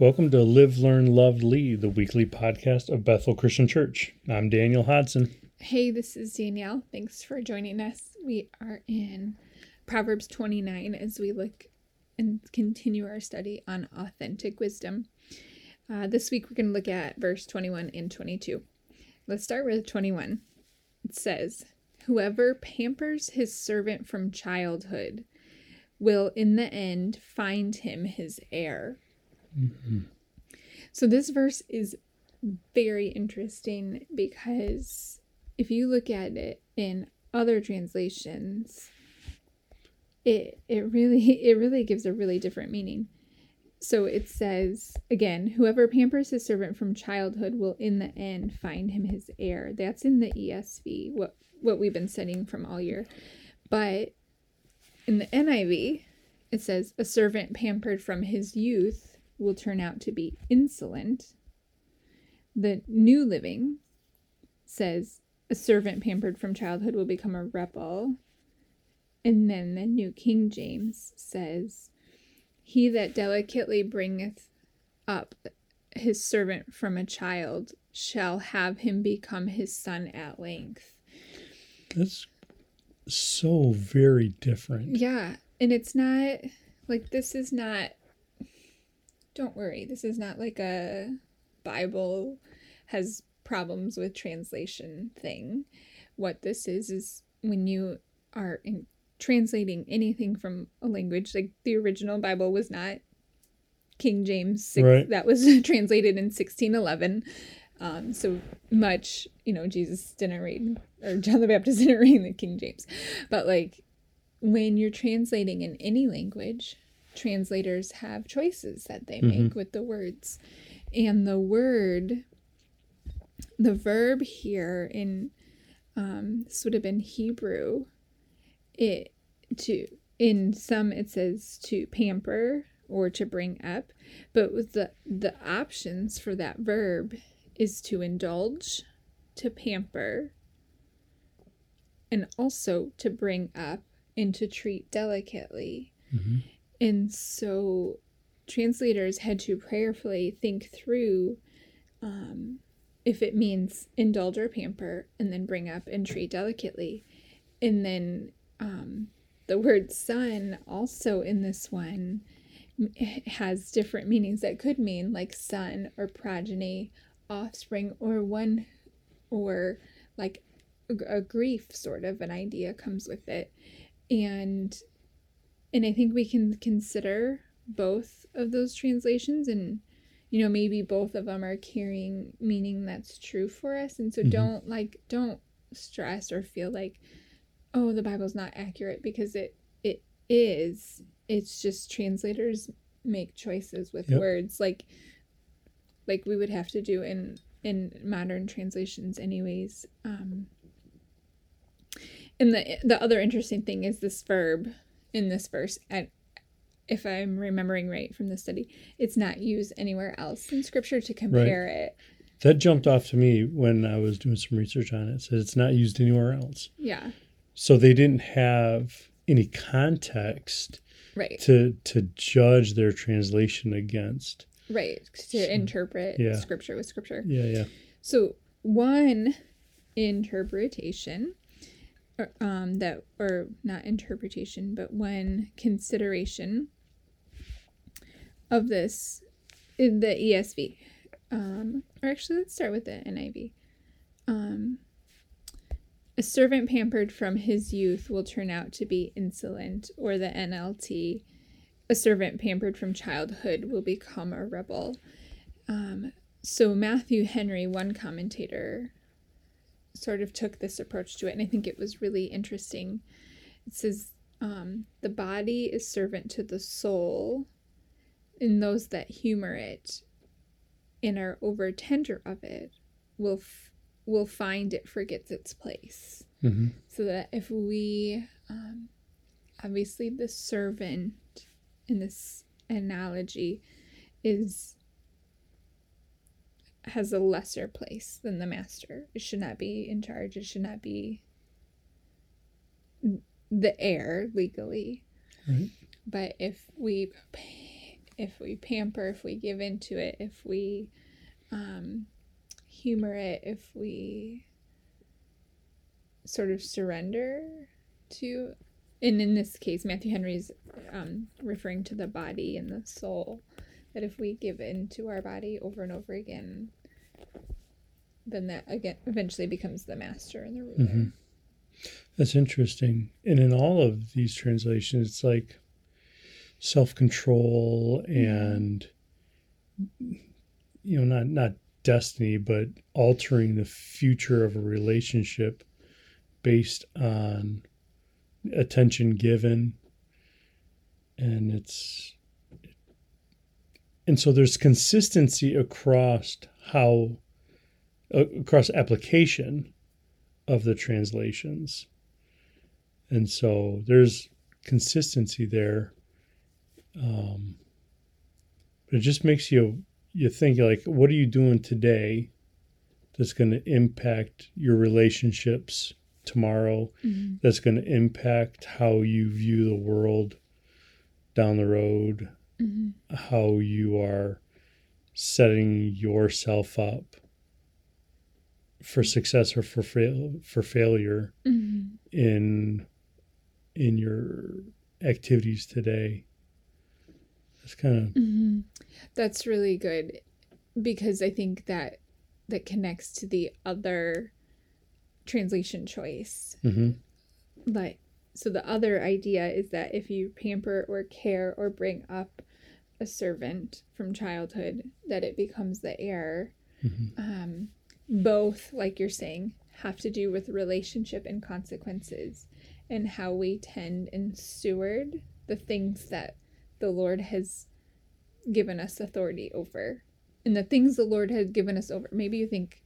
Welcome to Live, Learn, Love, Lead, the weekly podcast of Bethel Christian Church. I'm Daniel Hodson. Hey, this is Danielle. Thanks for joining us. We are in Proverbs 29 as we look and continue our study on authentic wisdom. Uh, this week we're going to look at verse 21 and 22. Let's start with 21. It says, Whoever pampers his servant from childhood will in the end find him his heir. Mm-hmm. So this verse is very interesting because if you look at it in other translations, it it really it really gives a really different meaning. So it says again, whoever pampers his servant from childhood will in the end find him his heir. That's in the ESV, what what we've been studying from all year. But in the NIV, it says a servant pampered from his youth will turn out to be insolent. The New Living says a servant pampered from childhood will become a rebel. And then the New King James says, He that delicately bringeth up his servant from a child shall have him become his son at length. That's so very different. Yeah. And it's not like this is not, don't worry, this is not like a Bible has problems with translation thing. What this is, is when you are in translating anything from a language. Like the original Bible was not King James, six, right. that was translated in 1611. Um, so much, you know, Jesus didn't read, or John the Baptist didn't read the King James. But like when you're translating in any language, translators have choices that they mm-hmm. make with the words. And the word, the verb here in, um, this would have been Hebrew, it to in some it says to pamper or to bring up but with the the options for that verb is to indulge to pamper and also to bring up and to treat delicately mm-hmm. And so translators had to prayerfully think through um, if it means indulge or pamper and then bring up and treat delicately and then um, the word son also in this one has different meanings that could mean like son or progeny, offspring, or one, or like a grief sort of an idea comes with it. And and I think we can consider both of those translations and you know maybe both of them are carrying meaning that's true for us and so mm-hmm. don't like don't stress or feel like oh the bible's not accurate because it it is it's just translators make choices with yep. words like like we would have to do in in modern translations anyways um and the the other interesting thing is this verb in this verse and if i'm remembering right from the study it's not used anywhere else in scripture to compare right. it. That jumped off to me when i was doing some research on it. it says it's not used anywhere else. Yeah. So they didn't have any context right. to to judge their translation against. Right. To so, interpret yeah. scripture with scripture. Yeah yeah. So one interpretation um that or not interpretation but one consideration of this in the ESV um or actually let's start with the NIV um a servant pampered from his youth will turn out to be insolent, or the NLT, a servant pampered from childhood will become a rebel. Um, so, Matthew Henry, one commentator, sort of took this approach to it, and I think it was really interesting. It says, um, The body is servant to the soul, and those that humor it and are over tender of it will f- will find it forgets its place. Mm-hmm. So that if we, um, obviously, the servant in this analogy is has a lesser place than the master. It should not be in charge. It should not be the heir legally. Right. But if we if we pamper, if we give into it, if we um, humor it, if we sort of surrender to, and in this case, Matthew Henry's um, referring to the body and the soul, that if we give in to our body over and over again, then that again eventually becomes the master and the ruler. Mm-hmm. That's interesting. And in all of these translations, it's like self control and you know, not not destiny, but altering the future of a relationship based on attention given. And it's and so there's consistency across how across application of the translations. And so there's consistency there. Um, but it just makes you you think like, what are you doing today that's going to impact your relationships tomorrow? Mm-hmm. That's going to impact how you view the world down the road, Mm-hmm. how you are setting yourself up for success or for fail for failure Mm-hmm. in in your activities today. It's kind of Mm-hmm. That's really good because I think that that connects to the other translation choice. mhm. Like, so the other idea is that if you pamper or care or bring up a servant from childhood, that it becomes the heir. Mhm. Um, both, like you're saying, have to do with relationship and consequences and how we tend and steward the things that the Lord has given us authority over. And the things the Lord has given us over. Maybe you think,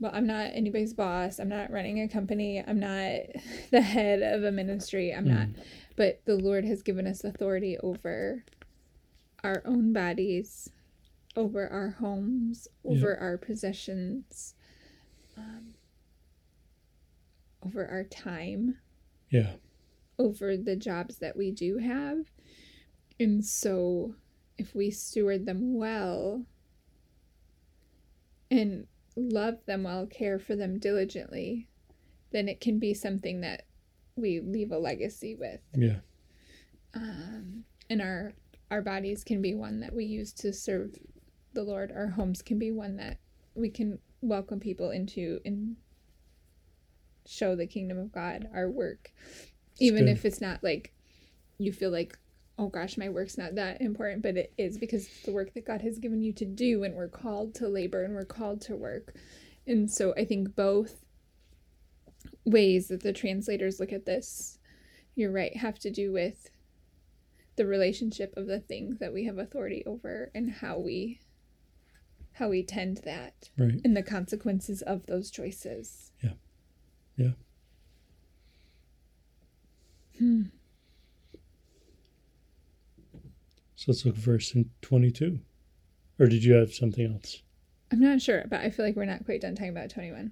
well, I'm not anybody's boss. I'm not running a company. I'm not the head of a ministry. I'm not. But the Lord has given us authority over our own bodies, over our homes, over our possessions, um, over our time yeah. over the jobs that we do have. And so, if we steward them well and love them well, care for them diligently, then it can be something that we leave a legacy with. Yeah. Um, and our our bodies can be one that we use to serve the Lord. Our homes can be one that we can welcome people into and show the kingdom of God. Our work, even if it's not like you feel like, oh gosh, my work's not that important, but it is because it's the work that God has given you to do, and we're called to labor and we're called to work. And so I think both ways that the translators look at this, you're right, have to do with the relationship of the things that we have authority over and how we how we tend that Right. and the consequences of those choices. Yeah. Yeah. Hmm. So let's look at verse in 22. Or did you have something else? I'm not sure, but I feel like we're not quite done talking about 21.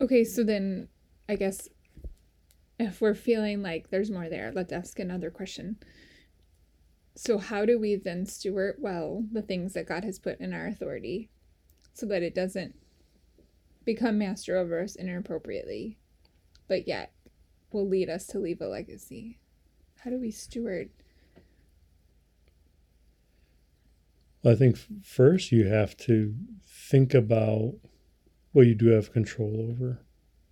Okay, so then I guess if we're feeling like there's more there, let's ask another question. So, how do we then steward well the things that God has put in our authority so that it doesn't become master over us inappropriately, but yet will lead us to leave a legacy? How do we steward? Well, I think first you have to think about what you do have control over.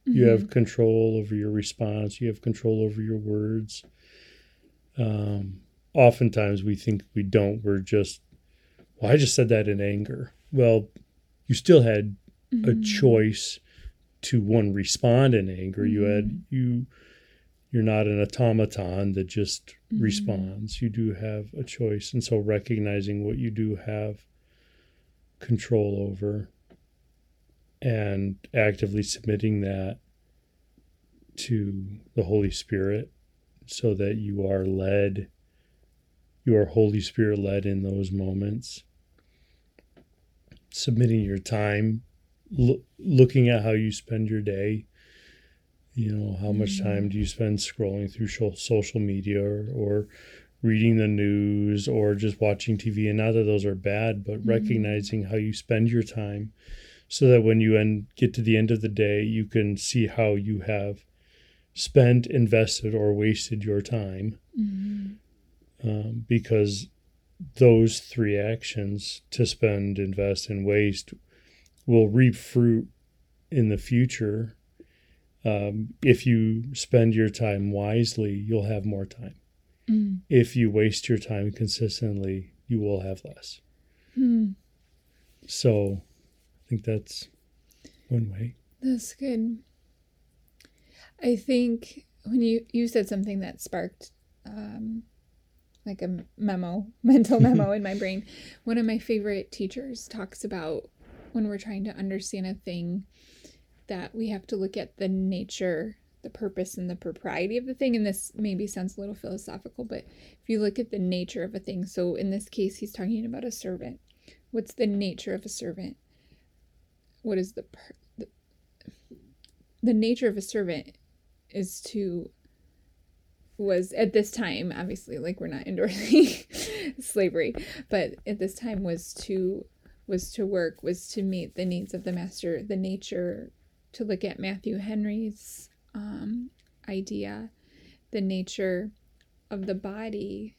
You have mm-hmm. control over your response. You have control over your words. Um, oftentimes we think we don't. We're just, well, I just said that in anger. Well, you still had a mm-hmm. choice to one respond in anger. You had mm-hmm. you. You're not an automaton that just responds. You do have a choice, and so recognizing what you do have control over. And actively submitting that to the Holy Spirit so that you are led, you are Holy Spirit led in those moments. Submitting your time, lo- looking at how you spend your day. You know, how much Mm-hmm. time do you spend scrolling through social media or, or reading the news or just watching TV? And not that those are bad, but Mm-hmm. recognizing how you spend your time so that when you end, get to the end of the day, you can see how you have spent, invested, or wasted your time. Um, because those three actions to spend, invest, and waste will reap fruit in the future. Um, if you spend your time wisely, you'll have more time. Mm. If you waste your time consistently, you will have less. Hmm. So think that's one way. That's good. I think when you you said something that sparked um, like a memo, mental memo in my brain. One of my favorite teachers talks about when we're trying to understand a thing that we have to look at the nature, the purpose, and the propriety of the thing. And this maybe sounds a little philosophical, but if you look at the nature of a thing, so in this case, he's talking about a servant. What's the nature of a servant? What is the per- the, the nature of a servant is to was at this time obviously like we're not endorsing slavery but at this time was to was to work was to meet the needs of the master the nature to look at matthew henry's um, idea the nature of the body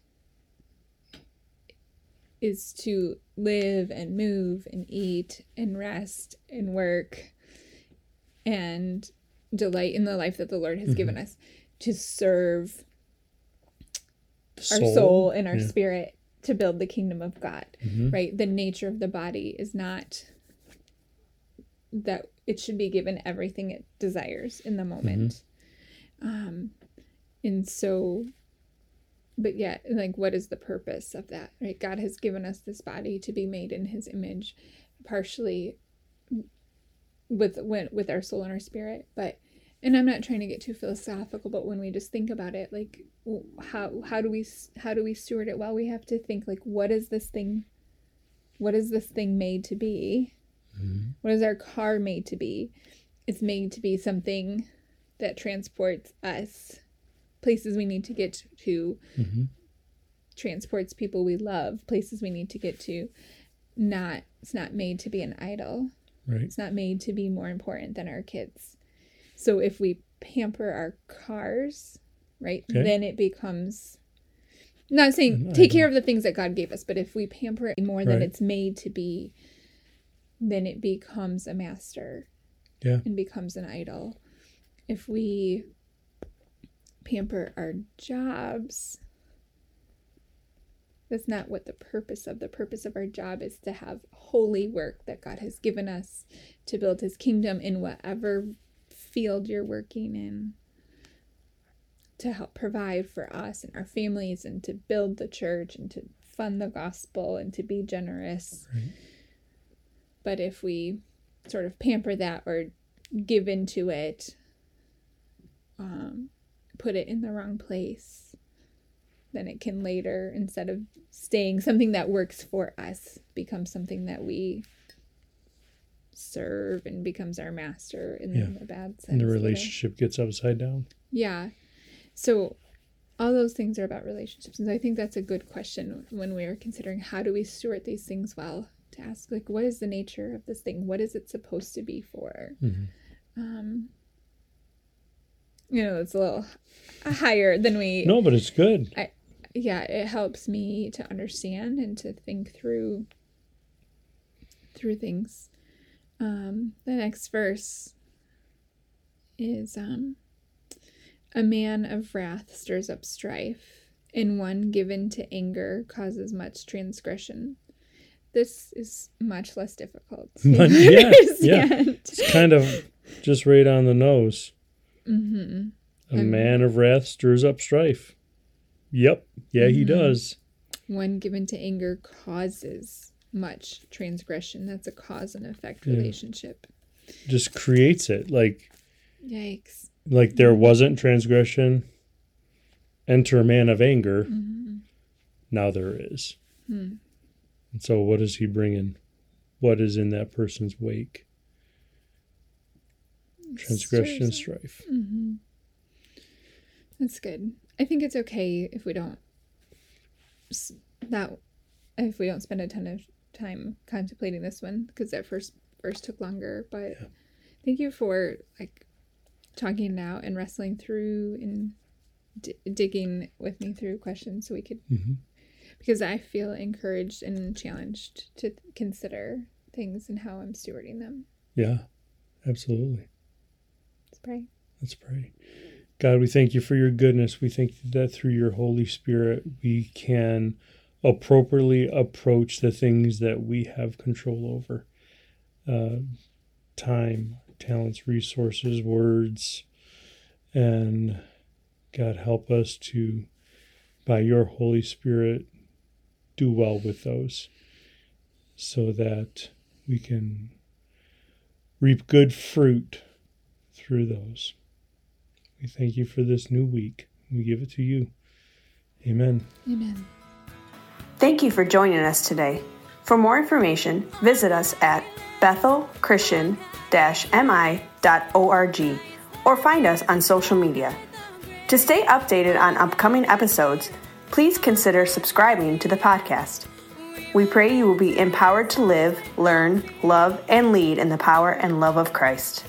is to live and move and eat and rest and work and delight in the life that the lord has given us to serve The our soul and our yeah. spirit to build the kingdom of God, Mhm. right? The nature of the body is not that it should be given everything it desires in the moment. Um, and so, but yet, like, what is the purpose of that, right? God has given us this body to be made in His image, partially with when with our soul and our spirit, but and I'm not trying to get too philosophical, but when we just think about it, like how how do we how do we steward it well? We have to think like, what is this thing? What is this thing made to be? Mm-hmm. What is our car made to be? It's made to be something that transports us places we need to get to, Mhm. transports people we love, places we need to get to. Not it's not made to be an idol. Right. It's not made to be more important than our kids. So if we pamper our cars, right, Okay. then it becomes not saying An take care of the things that God gave us, but if we pamper it more than it's made to be, then it becomes a master Yeah. and becomes an idol. If we pamper our jobs, that's not what the purpose of the purpose of our job is to have holy work that God has given us to build his kingdom in whatever field you're working in to help provide for us and our families and to build the church and to fund the gospel and to be generous. Right. But if we sort of pamper that or give into it, um, put it in the wrong place, then it can later, instead of staying something that works for us, become something that we serve and becomes our master in Yeah. the bad sense. And the relationship gets upside down. Yeah. So all those things are about relationships. And I think that's a good question when we are considering how do we steward these things well to ask like what is the nature of this thing? What is it supposed to be for? Mhm. Um you know, it's a little higher than we No, but it's good. yeah, it helps me to understand and to think through through things. Um, the next verse is um, a man of wrath stirs up strife, and one given to anger causes much transgression. This is much less difficult yeah, yeah. It's kind of just right on the nose. Hmm A Um, man of wrath stirs up strife. Yep. Yeah, he Mhm. does. One given to anger causes much transgression. That's a cause and effect Yeah. relationship. just creates it. Like Yikes. like there wasn't transgression. Enter man of anger. Mm-hmm. Now there is. Hmm. And so, what is he bringing? What is in that person's wake? Transgression and strife. Mm-hmm. That's good. I think it's okay if we don't that if we don't spend a ton of time contemplating this one because that first verse took longer. But thank you for like talking now and wrestling through and d- digging with me through questions so we could Mhm. because I feel encouraged and challenged to consider things and how I'm stewarding them. Yeah, absolutely. Pray. Let's pray. God, we thank you for your goodness. We thank you that through your Holy Spirit, we can appropriately approach the things that we have control over uh, time, talents, resources, words. And God, help us to, by your Holy Spirit, do well with those so that we can reap good fruit through those. We thank you for this new week. We give it to you. Amen. Amen. Thank you for joining us today. For more information, visit us at bethelchristian-mi.org or find us on social media. To stay updated on upcoming episodes, please consider subscribing to the podcast. We pray you will be empowered to live, learn, love, and lead in the power and love of Christ.